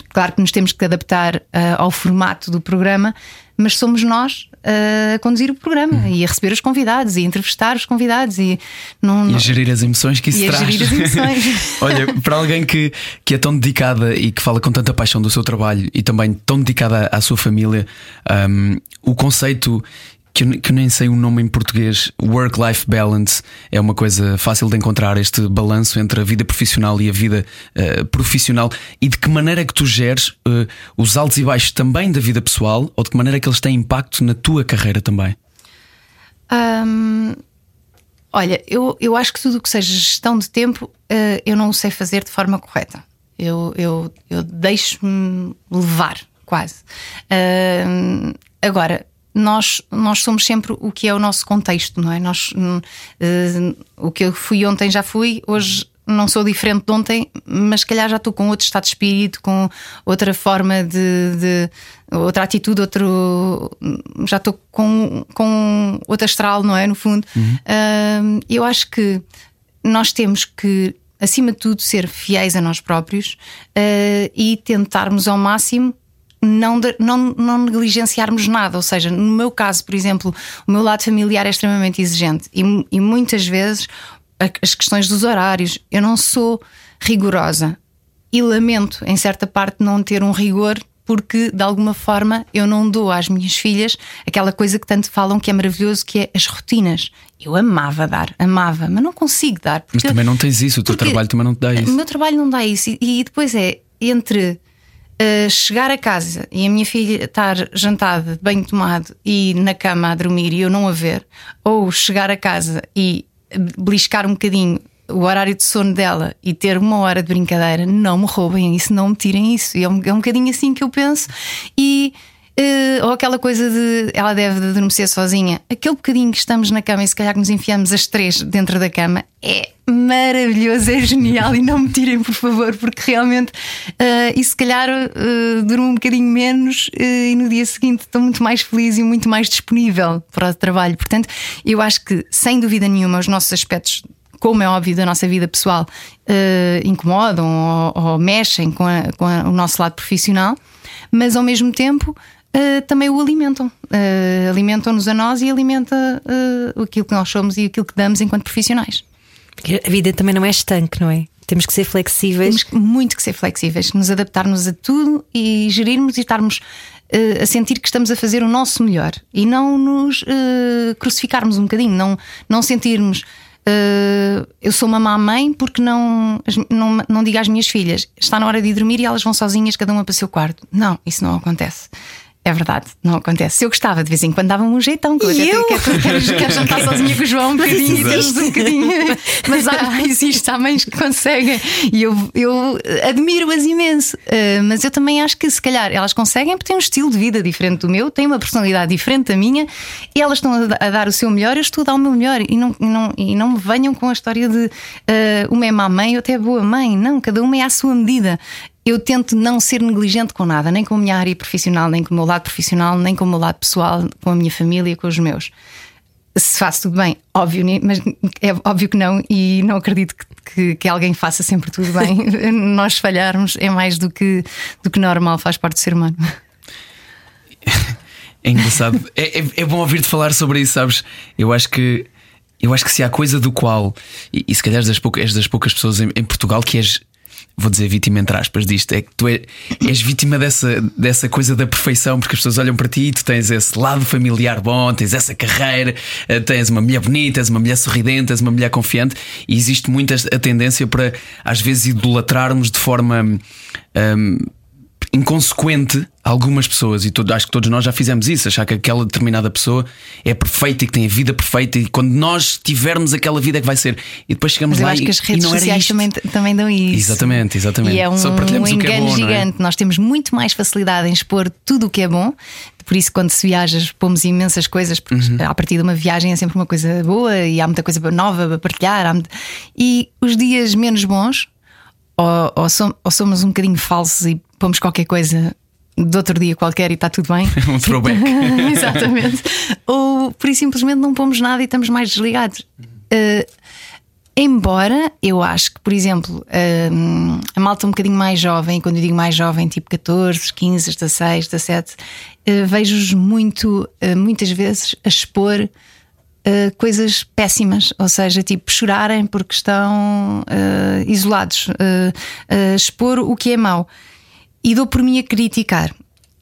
Claro que nos temos que adaptar uh, ao formato do programa, mas somos nós a conduzir o programa uhum. e a receber os convidados e a entrevistar os convidados e, não, e a gerir as emoções que isso e traz. A gerir as emoções. Olha, para alguém que, que é tão dedicada e que fala com tanta paixão do seu trabalho e também tão dedicada à, à sua família, um, o conceito que eu, que nem sei o nome em português, work-life balance, é uma coisa fácil de encontrar este balanço entre a vida profissional e a vida uh, profissional e de que maneira é que tu geres uh, os altos e baixos também da vida pessoal ou de que maneira é que eles têm impacto na tua carreira também? Olha, eu, eu acho que tudo o que seja gestão de tempo uh, eu não o sei fazer de forma correta. Eu, eu, eu deixo-me levar, quase. agora, nós, nós somos sempre o que é o nosso contexto, não é? Nós, uh, o que eu fui ontem já fui, hoje não sou diferente de ontem, mas se calhar já estou com outro estado de espírito, com outra forma de, de outra atitude, outro já estou com, com outro astral, não é? No fundo, uhum. uh, eu acho que nós temos que, acima de tudo, ser fiéis a nós próprios uh, e tentarmos ao máximo não, não, não negligenciarmos nada. Ou seja, no meu caso, por exemplo, o meu lado familiar é extremamente exigente e, e muitas vezes as questões dos horários, eu não sou rigorosa e lamento, em certa parte, não ter um rigor porque de alguma forma eu não dou às minhas filhas aquela coisa que tanto falam que é maravilhoso, que é as rotinas. Eu amava dar, amava, mas não consigo dar. Mas também não tens isso, o teu trabalho também não te dá isso. O meu trabalho não dá isso. E, e depois é entre chegar a casa e a minha filha estar jantada, bem tomado e na cama a dormir e eu não a ver, ou chegar a casa e beliscar um bocadinho o horário de sono dela e ter uma hora de brincadeira, não me roubem isso, não me tirem isso. E é um, é um bocadinho assim que eu penso. E Uh, ou aquela coisa de ela deve adormecer sozinha. Aquele bocadinho que estamos na cama e se calhar que nos enfiamos as três dentro da cama é maravilhoso, é genial. e não me tirem, por favor, porque realmente uh, e se calhar uh, durmo um bocadinho menos uh, e no dia seguinte estou muito mais feliz e muito mais disponível para o trabalho. Portanto, eu acho que sem dúvida nenhuma os nossos aspectos como é óbvio, da nossa vida pessoal, uh, incomodam ou, ou mexem com, a, com a, o nosso lado profissional, mas ao mesmo tempo uh, também o alimentam. Uh, Alimentam-nos a nós e alimenta uh, aquilo que nós somos e aquilo que damos enquanto profissionais. Porque a vida também não é estanque, não é? Temos que ser flexíveis. Temos muito que ser flexíveis, nos adaptarmos a tudo e gerirmos e estarmos a sentir que estamos a fazer o nosso melhor e não nos crucificarmos um bocadinho, não, não sentirmos. eh, eu sou uma má mãe porque não, não, não digo às minhas filhas está na hora de ir dormir e elas vão sozinhas, cada uma para o seu quarto. Não, isso não acontece. É verdade, não acontece. Se eu gostava, de vez em quando dava-me um jeitão, que eu E eu? quero, jantar sozinha com o João um bocadinho, e termos um bocadinho. Mas há, existe, há mães que conseguem e eu, eu admiro-as imenso. Uh, mas eu também acho que se calhar elas conseguem porque têm um estilo de vida diferente do meu, têm uma personalidade diferente da minha e elas estão a, a dar o seu melhor, eu estou a dar o meu melhor e não, e não, e não me venham com a história de uh, uma é má mãe, outra é boa mãe. Não, cada uma é à sua medida. Eu tento não ser negligente com nada, nem com a minha área profissional, nem com o meu lado profissional, nem com o meu lado pessoal, com a minha família, com os meus se faço tudo bem, óbvio, mas é óbvio que não, e não acredito que, que, que alguém faça sempre tudo bem. Nós falharmos é mais do que, do que normal, faz parte do ser humano. É engraçado. é, é, é bom ouvir-te falar sobre isso, sabes? Eu acho que. Eu acho que se há coisa do qual, e, e se calhar és das, poucas, és das poucas pessoas em, em Portugal que és, vou dizer vítima entre aspas disto, é que tu é- és vítima dessa, dessa coisa da perfeição, porque as pessoas olham para ti e tu tens esse lado familiar bom, tens essa carreira, eh, tens uma mulher bonita, és uma mulher sorridente, és uma mulher confiante, e existe muito a tendência para às vezes idolatrarmos de forma. hum, inconsequente algumas pessoas, e todo- acho que todos nós já fizemos isso, achar que aquela determinada pessoa é perfeita e que tem a vida perfeita, e quando nós tivermos aquela vida é que vai ser, e depois chegamos Mas eu lá acho e, que as redes sociais também, também dão isso. Exatamente, exatamente. E é um, Só partilhamos um o que é engano bom, não é? gigante. Nós temos muito mais facilidade em expor tudo o que é bom. Por isso, quando se viajas, pomos imensas coisas, porque Uhum. a partir de uma viagem é sempre uma coisa boa e há muita coisa nova para partilhar. há muito- E os dias menos bons, ou, ou som- ou somos um bocadinho falsos e pomos qualquer coisa de outro dia qualquer e está tudo bem. Um throwback. Exatamente. Ou por isso simplesmente não pomos nada e estamos mais desligados. Uh, embora eu acho que, por exemplo, um, a malta um bocadinho mais jovem, quando eu digo mais jovem, tipo 14, 15, 16, 17, uh, vejo-os muito, uh, muitas vezes, a expor. Uh, coisas péssimas, ou seja, tipo chorarem porque estão uh, isolados, uh, expor o que é mau e dou por mim a criticar.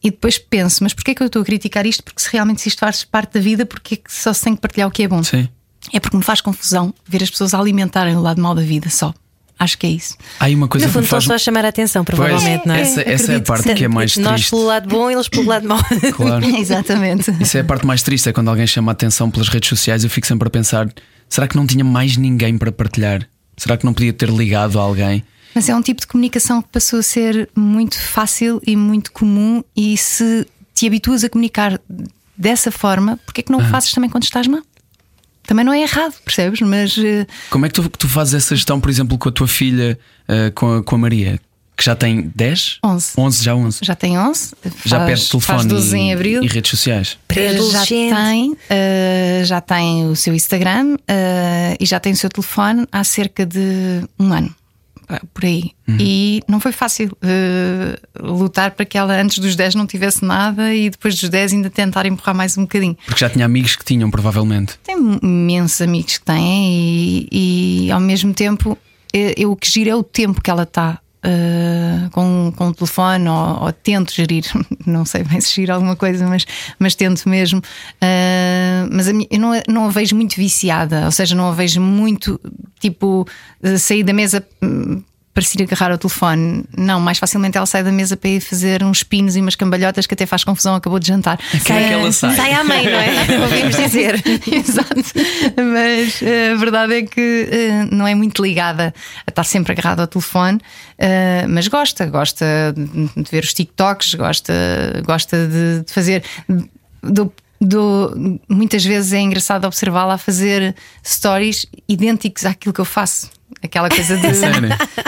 E depois penso, mas porquê é que eu estou a criticar isto? Porque se realmente se isto faz parte da vida, porque é que só se tem que partilhar o que é bom? Sim. É porque me faz confusão ver as pessoas alimentarem o lado mau da vida só. Acho que é isso. Há aí uma coisa No que fundo, estão faz. só a chamar a atenção, provavelmente, não é? essa, essa é a parte que é mais Nós triste. pelo lado bom, eles pelo lado mau. Claro. Exatamente. Isso é a parte mais triste, é quando alguém chama a atenção pelas redes sociais. Eu fico sempre a pensar: será que não tinha mais ninguém para partilhar? Será que não podia ter ligado a alguém? Mas é um tipo de comunicação que passou a ser muito fácil e muito comum. E se te habituas a comunicar dessa forma, porquê é que não o fazes também quando estás mal? Também não é errado, percebes? Mas eh, Como é que tu, tu fazes essa gestão, por exemplo, com a tua filha, eh, com, a, com a Maria, que já tem 10? 11. 11, já 11. já tem 11, Já faz, perde telefone faz 12 e, em abril. e redes sociais. já Pré-adolescente. tem, eh, já tem o seu Instagram eh, e já tem o seu telefone há cerca de um ano. Pá, Por aí. E não foi fácil eh, lutar para que ela antes dos 10 não tivesse nada e depois dos 10 ainda tentar empurrar mais um bocadinho. Porque já tinha amigos que tinham, provavelmente. Tem imensos amigos que têm e, e, ao mesmo tempo eh, eu, o que giro é o tempo que ela está. Eh, com, com o telefone ou, ou tento gerir, não sei bem se giro alguma coisa, mas, mas tento mesmo. Eh, mas a minha- eu não, não a vejo muito viciada, ou seja, não a vejo muito tipo sair da mesa ir agarrar ao telefone. Não, mais facilmente ela sai da mesa para ir fazer uns pinos e umas cambalhotas que até faz confusão, acabou de jantar. Quem é que ela sai? Sai à mãe, não é? Ouvimos dizer. Exato, mas eh, a verdade é que eh, não é muito ligada a estar sempre agarrada ao telefone, eh, mas gosta, gosta de ver os TikToks, gosta, gosta de, de fazer. Do, do- muitas vezes é engraçado observá-la a fazer stories idênticos àquilo que eu faço. Aquela coisa de,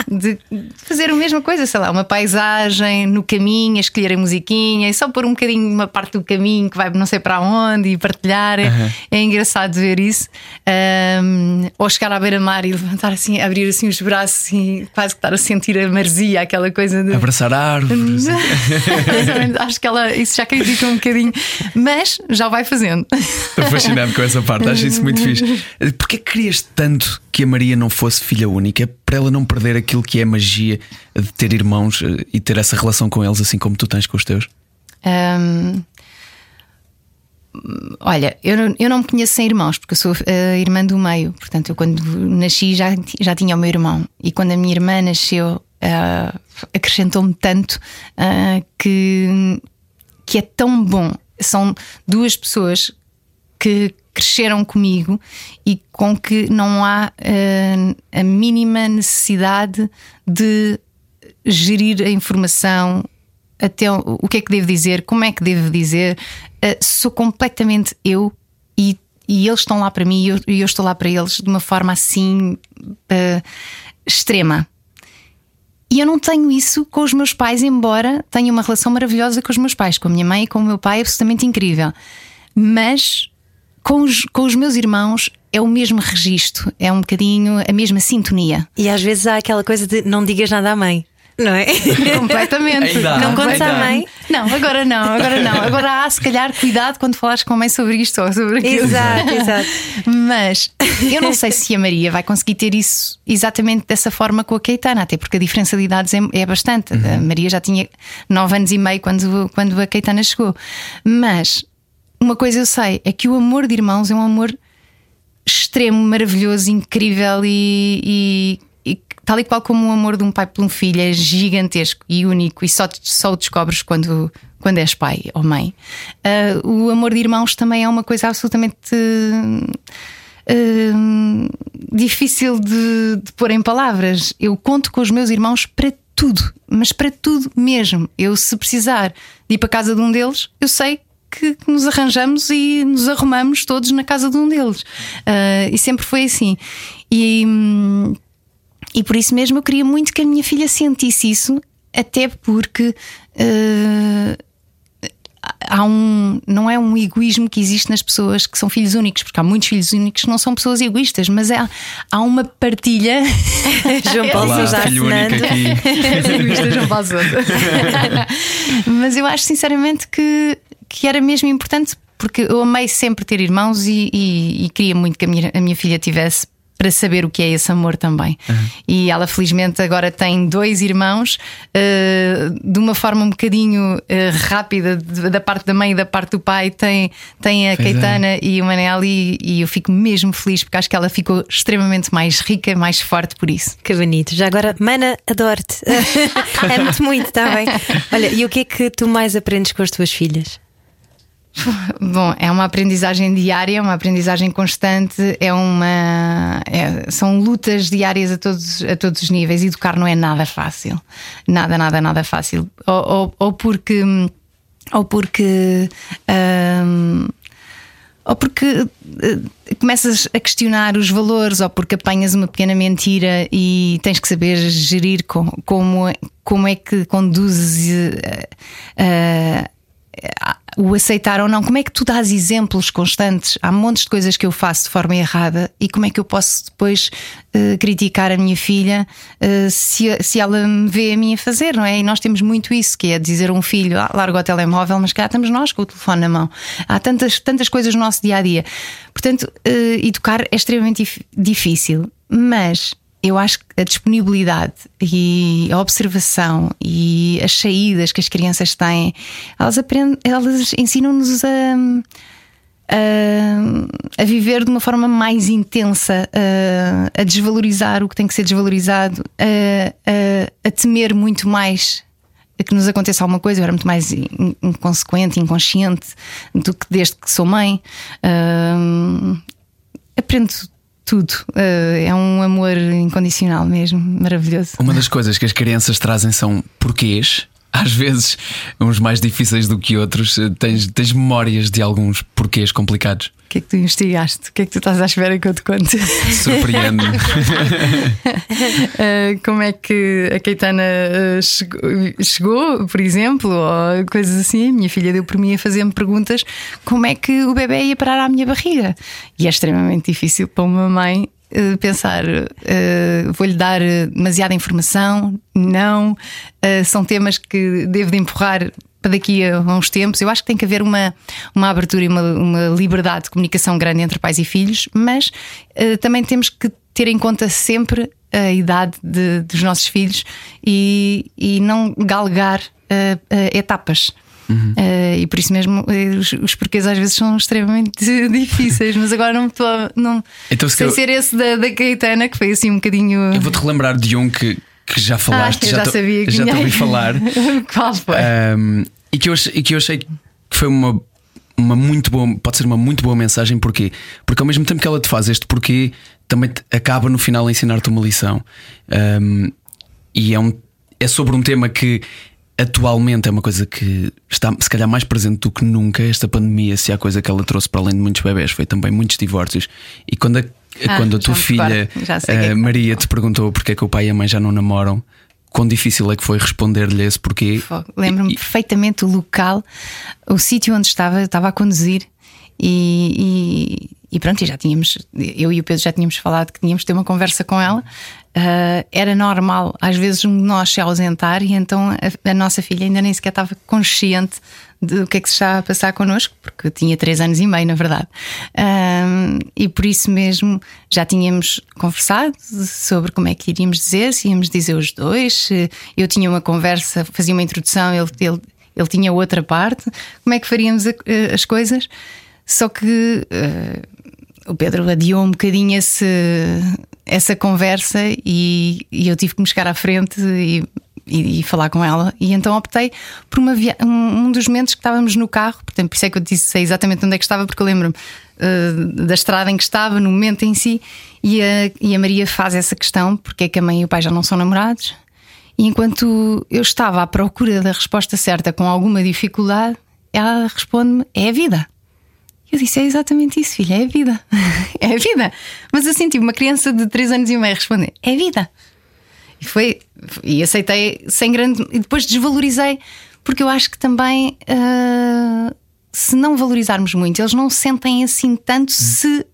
de fazer a mesma coisa, sei lá, uma paisagem no caminho, a escolher a musiquinha e só pôr um bocadinho uma parte do caminho que vai não sei para onde e partilhar. É- É engraçado ver isso. Ahm, ou chegar à beira-mar e levantar assim, abrir assim os braços e quase que estar a sentir a maresia, aquela coisa de. Abraçar árvores. Acho que ela isso já critica um bocadinho, mas já vai fazendo. Estou fascinado com essa parte, acho isso muito fixe. Porquê que querias tanto que a Maria não fosse filha filha única para ela não perder aquilo que é magia de ter irmãos eh, e ter essa relação com eles, assim como tu tens com os teus? Hum, olha, eu eu não me conheço sem irmãos, porque eu sou a irmã do meio. Portanto, eu quando nasci já, já tinha o meu irmão. E quando a minha irmã nasceu, uh, acrescentou-me tanto uh, que, que é tão bom. São duas pessoas que cresceram comigo e com que não há uh, a mínima necessidade de gerir a informação, até o, o que é que devo dizer, como é que devo dizer. Uh, sou completamente eu e, e eles estão lá para mim e eu, eu estou lá para eles de uma forma assim uh, extrema. E eu não tenho isso com os meus pais, embora tenha uma relação maravilhosa com os meus pais, com a minha mãe e com o meu pai, absolutamente incrível. Mas com os, com os meus irmãos é o mesmo registro, é um bocadinho a mesma sintonia. E às vezes há aquela coisa de não digas nada à mãe. Não é? Completamente. Há, não contas à mãe. Não, agora não, agora não. Agora há, se calhar, cuidado quando falares com a mãe sobre isto ou sobre aquilo. Exato, exato. Mas eu não sei se a Maria vai conseguir ter isso exatamente dessa forma com a Caetana, até porque a diferença de idades é, é bastante. A Maria já tinha nove anos e meio quando, quando a Caetana chegou. Mas uma coisa eu sei é que o amor de irmãos é um amor extremo, maravilhoso, incrível e, e- e tal e qual como o amor de um pai por um filho é gigantesco e único e só, só o descobres quando, quando és pai ou mãe. Ah, o amor de irmãos também é uma coisa absolutamente hum, difícil de, de pôr em palavras. Eu conto com os meus irmãos para tudo, mas para tudo mesmo. Eu, se precisar de ir para a casa de um deles, eu sei que nos arranjamos e nos arrumamos todos na casa de um deles. Ah, e sempre foi assim. E. hum, e por isso mesmo eu queria muito que a minha filha sentisse isso, até porque eh, há um. Não é um egoísmo que existe nas pessoas que são filhos únicos, porque há muitos filhos únicos que não são pessoas egoístas, mas há, há uma partilha. João Paulo Olá, já filho único assinando. aqui. Egoístas não faz outra. Mas eu acho sinceramente que, que era mesmo importante, porque eu amei sempre ter irmãos e, e- e queria muito que a minha, a minha filha tivesse. Para saber o que é esse amor também. E ela, felizmente, agora tem dois irmãos, eh, de uma forma um bocadinho eh, rápida, de- da parte da mãe e da parte do pai. Tem, tem a Pois é. Caetana e o Manel, e, e eu fico mesmo feliz porque acho que ela ficou extremamente mais rica, mais forte por isso. Que bonito. Já agora, Mana, adoro-te. Amo-te muito, está bem? Olha, e o que é que tu mais aprendes com as tuas filhas? Bom, é uma aprendizagem diária, uma aprendizagem constante, é uma. é- são lutas diárias a todos, a todos os níveis. Educar não é nada fácil. Nada, nada, nada fácil. Ou, ou, ou porque. Ou porque. hum, ou porque eh, começas a questionar os valores, ou porque apanhas uma pequena mentira e tens que saber gerir com- como, como é que conduzes eh, o aceitar ou não. Como é que tu dás exemplos constantes? Há montes de coisas que eu faço de forma errada e como é que eu posso depois eh, criticar a minha filha eh, se, se ela me vê a mim a fazer, não é? E nós temos muito isso, que é dizer a um filho, ah, larga o telemóvel, mas cá estamos nós com o telefone na mão. Há tantas, tantas coisas no nosso dia a dia. Portanto, eh, educar é extremamente dif- difícil, mas eu acho que a disponibilidade e a observação e as saídas que as crianças têm, elas aprendem, elas ensinam-nos a, a, a viver de uma forma mais intensa, a, a desvalorizar o que tem que ser desvalorizado, a, a, temer muito mais que nos aconteça alguma coisa. Eu era muito mais in- inconsequente, inconsciente do que desde que sou mãe. Ahm, aprendo tudo. Ah, é um amor incondicional mesmo, maravilhoso. Uma das coisas que as crianças trazem são porquês. Às vezes, uns mais difíceis do que outros. Tens, tens memórias de alguns porquês complicados. O que é que tu investigaste? O que é que tu estás à espera que eu te conte? Surpreende-me. Ah, como é que a Caetana ah, chegou, chegou, por exemplo, ou coisas assim. A minha filha deu por mim a fazer-me perguntas: como é que o bebê ia parar à minha barriga? E é extremamente difícil para uma mãe. ah, Pensar, ah, vou-lhe dar demasiada informação? Não. Ah, são temas que devo de empurrar para daqui a uns tempos. Eu acho que tem que haver uma, uma abertura e uma, uma liberdade de comunicação grande entre pais e filhos, mas eh, também temos que ter em conta sempre a idade de- dos nossos filhos e, e não galgar uh, uh, etapas. Uhum. Uh, e por isso mesmo uh, os, os porquês às vezes são extremamente difíceis, mas agora não estou a- não, Então, se sem calhar- ser esse da, da Caetana, que foi assim um bocadinho. Eu vou-te relembrar de um que, que já falaste, Ah, já, te- sabia que já te ouvi falar. Qual foi? Um, e, que eu, e que eu achei que foi uma, uma muito boa, pode ser uma muito boa mensagem, porquê? Porque ao mesmo tempo que ela te faz este porquê, também te- acaba no final a ensinar-te uma lição. Um, e é, um, é sobre um tema que atualmente é uma coisa que está se calhar mais presente do que nunca. Esta pandemia, se há coisa que ela trouxe para além de muitos bebés, foi também muitos divórcios. E quando a, Ah, quando a tua filha é eh, Maria te perguntou porque é que o pai e a mãe já não namoram, quão difícil é que foi responder-lhe esse porquê? Lembro-me perfeitamente o local, o sítio onde estava, eu estava a conduzir e, e- e pronto, e já tínhamos, eu e o Pedro já tínhamos falado que tínhamos de ter uma conversa com ela. Ah, era normal, às vezes, um nós se ausentar, e então a, a nossa filha ainda nem sequer estava consciente do que é que se estava a passar connosco, porque tinha três anos e meio, na verdade. Ah, e por isso mesmo já tínhamos conversado sobre como é que iríamos dizer, se íamos dizer os dois. Eu tinha uma conversa, fazia uma introdução, ele, ele, ele tinha outra parte. Como é que faríamos a- as coisas? Só que eh, o Pedro adiou um bocadinho esse, essa conversa e, e eu tive que me chegar à frente e, e- e falar com ela. E então optei por uma um, um dos momentos que estávamos no carro, portanto, por isso é que eu disse sei exatamente onde é que estava, porque eu lembro-me eh, da estrada em que estava, no momento em si, e a, e a Maria faz essa questão: porque é que a mãe e o pai já não são namorados? E enquanto eu estava à procura da resposta certa com alguma dificuldade, ela responde-me: é a vida. Eu disse: é exatamente isso, filha, é a vida. é a vida. Mas eu senti uma criança de 3 anos e meio responder: é a vida. E foi, e aceitei sem grande. E depois desvalorizei, porque eu acho que também, ah, se não valorizarmos muito, eles não sentem assim tanto se.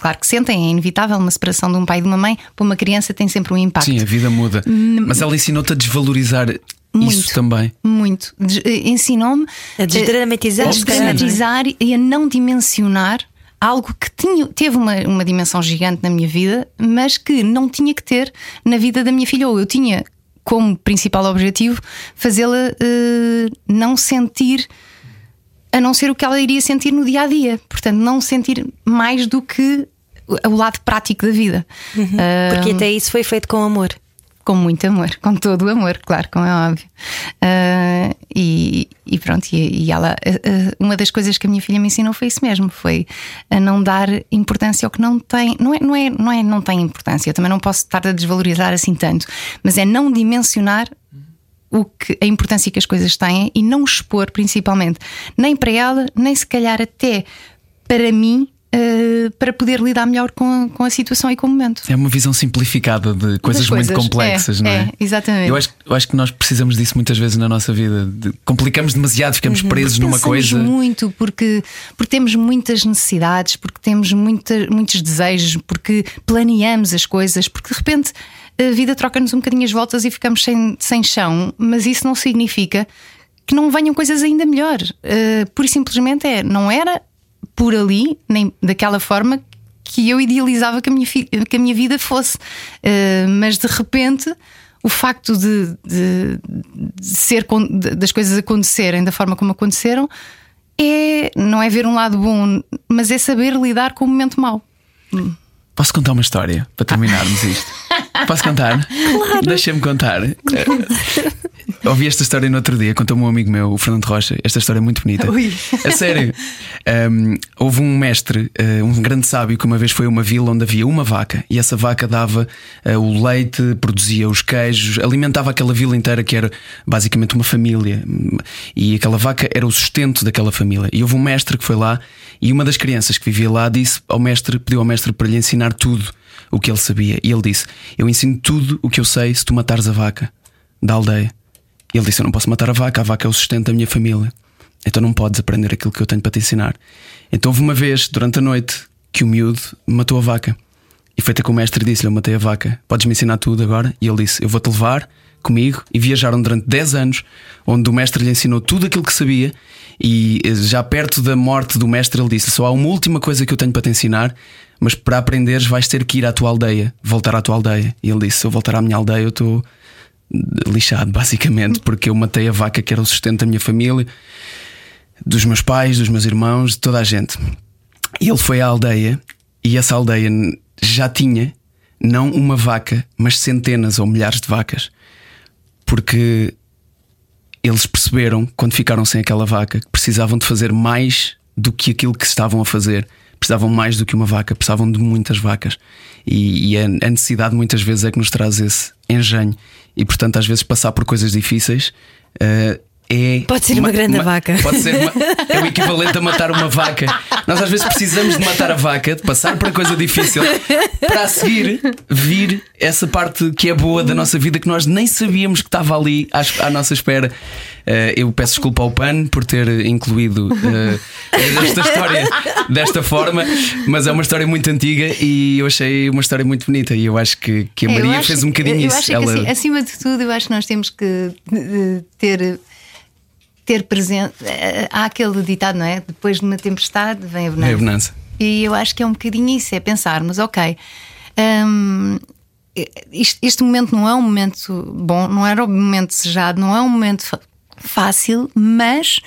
Claro que sentem, é inevitável uma separação de um pai e de uma mãe, para uma criança tem sempre um impacto. Sim, a vida muda. Mas ela ensinou-te a desvalorizar isso Muito. também. Muito. Eh, Ensinou-me A desdramatizar, não é? desdramatizar e a não dimensionar algo que tinha, teve uma, uma dimensão gigante na minha vida, mas que não tinha que ter na vida da minha filha. Ou eu tinha como principal objetivo fazê-la eh, não sentir. A não ser o que ela iria sentir no dia a dia. Portanto, não sentir mais do que o lado prático da vida. Ah, Porque até isso foi feito com amor. Com muito amor, com todo o amor, claro, como é óbvio. Ah, e, e pronto, e, e ela, ah, uma das coisas que a minha filha me ensinou foi isso mesmo: foi a não dar importância ao que não tem. Não é, não é, não é não tem importância, eu também não posso estar a desvalorizar assim tanto, mas é não dimensionar. O que, a importância que as coisas têm e não expor, principalmente, nem para ela, nem se calhar até para mim, ah, para poder lidar melhor com, com a situação e com o momento. É uma visão simplificada de coisas, Das muito coisas. complexas, É, não é? é, exatamente. Eu acho, eu acho que nós precisamos disso muitas vezes na nossa vida. De- complicamos demasiado, ficamos presos numa coisa. muito porque, porque temos muitas necessidades, porque temos muita, muitos desejos, porque planeamos as coisas, porque de repente a vida troca-nos um bocadinho as voltas e ficamos sem, sem chão, mas isso não significa que não venham coisas ainda melhores. Uh, pura e simplesmente é, não era por ali, nem daquela forma que eu idealizava que a minha, que a minha vida fosse. Uh, mas de repente o facto de, de- de ser de- das coisas acontecerem da forma como aconteceram é não é ver um lado bom, mas é saber lidar com o momento mau. Posso contar uma história para terminarmos isto? Posso contar? Claro. Deixa-me contar. Ouvi esta história no outro dia, contou-me um amigo meu, o Fernando Rocha. Esta história é muito bonita. Ui. A sério. Um, houve um mestre, uh, um grande sábio, que uma vez foi a uma vila onde havia uma vaca e essa vaca dava uh, o leite, produzia os queijos, alimentava aquela vila inteira que era basicamente uma família. E aquela vaca era o sustento daquela família. E houve um mestre que foi lá e uma das crianças que vivia lá disse ao mestre, pediu ao mestre para lhe ensinar tudo o que ele sabia. E ele disse: Eu ensino tudo o que eu sei se tu matares a vaca da aldeia. Ele disse: Eu não posso matar a vaca, a vaca é o sustento da minha família. Então não podes aprender aquilo que eu tenho para te ensinar. Então houve uma vez, durante a noite, que o miúdo matou a vaca. E foi até que o mestre disse-lhe: Eu matei a vaca, podes me ensinar tudo agora? E ele disse: Eu vou-te levar comigo e viajaram durante 10 anos, onde o mestre lhe ensinou tudo aquilo que sabia. E eh, já perto da morte do mestre, ele disse: Só há uma última coisa que eu tenho para te ensinar, mas para aprenderes vais ter que ir à tua aldeia, voltar à tua aldeia. E ele disse: Se eu voltar à minha aldeia, eu estou lixado, basicamente, porque eu matei a vaca que era o sustento da minha família, dos meus pais, dos meus irmãos, de toda a gente. E ele foi à aldeia e essa aldeia já tinha não uma vaca, mas centenas ou milhares de vacas. Porque eles perceberam, quando ficaram sem aquela vaca, que precisavam de fazer mais do que aquilo que estavam a fazer. Precisavam mais do que uma vaca, precisavam de muitas vacas. E, e a, a necessidade muitas vezes é que nos traz esse engenho. E portanto, às vezes, passar por coisas difíceis. eh, é Pode ser uma grande vaca. Pode ser uma- é o equivalente a matar uma vaca. Nós às vezes precisamos de matar a vaca, de passar por coisa difícil, para a seguir vir essa parte que é boa da nossa vida que nós nem sabíamos que estava ali à, à nossa espera. Eh, eu peço desculpa ao PAN por ter incluído eh, esta história desta forma, mas é uma história muito antiga e eu achei uma história muito bonita. E eu acho que, que a É, Maria fez um bocadinho isso. acho que, Ela- assim, acima de tudo, eu acho que nós temos que eh, ter. Ter presente. eh, Há aquele ditado, não é? Depois de uma tempestade vem a bonança. É a bonança. E eu acho que é um bocadinho isso: é pensarmos, ok, hum, isto- este momento não é um momento bom, não era um momento desejado, não é um momento fácil, mas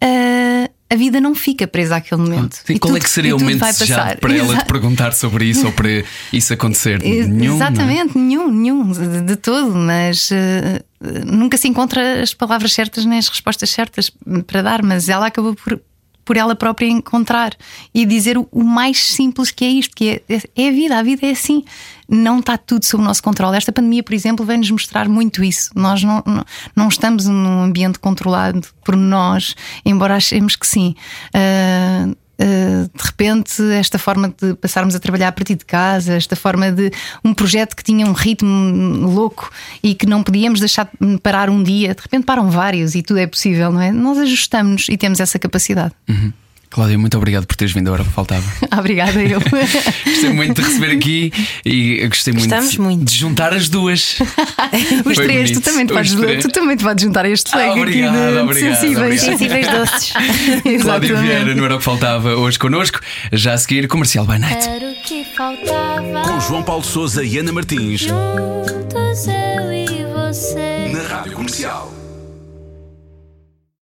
ah, a vida não fica presa àquele momento. Sim, E qual é tudo- que seria o momento desejado para ela te perguntar sobre isso ou para isso acontecer? Nenhum, não é? Exatamente, nenhum, nenhum, de, de todo, mas eh, nunca se encontra as palavras certas nem as respostas certas para dar, mas ela acabou por, por ela própria encontrar e dizer o, o mais simples que é isto, que é, é a vida, a vida é assim. Não está tudo sob o nosso controle. Esta pandemia, por exemplo, vem-nos mostrar muito isso. Nós não, não, não estamos num ambiente controlado por nós, embora achemos que sim. Uh, de repente, esta forma de passarmos a trabalhar a partir de casa, esta forma de um projeto que tinha um ritmo louco e que não podíamos deixar de parar um dia, de repente param vários e tudo é possível, não é? Nós ajustamos e temos essa capacidade. Cláudia, muito obrigado por teres vindo, agora que faltava. Obrigada, eu. gostei muito de receber aqui e gostei muito de, muito, de, juntar as duas. Os Foi três, tu também, te podes, tu também te vais juntar a este leg ah, obrigado, aqui de obrigado, sensíveis. Obrigado. sensíveis doces. Cláudia Vieira, não era o que faltava hoje connosco. Já a seguir, comercial by night. Era o que faltava. Com João Paulo Souza e Ana Martins. Juntos eu e você. Na Rádio Comercial.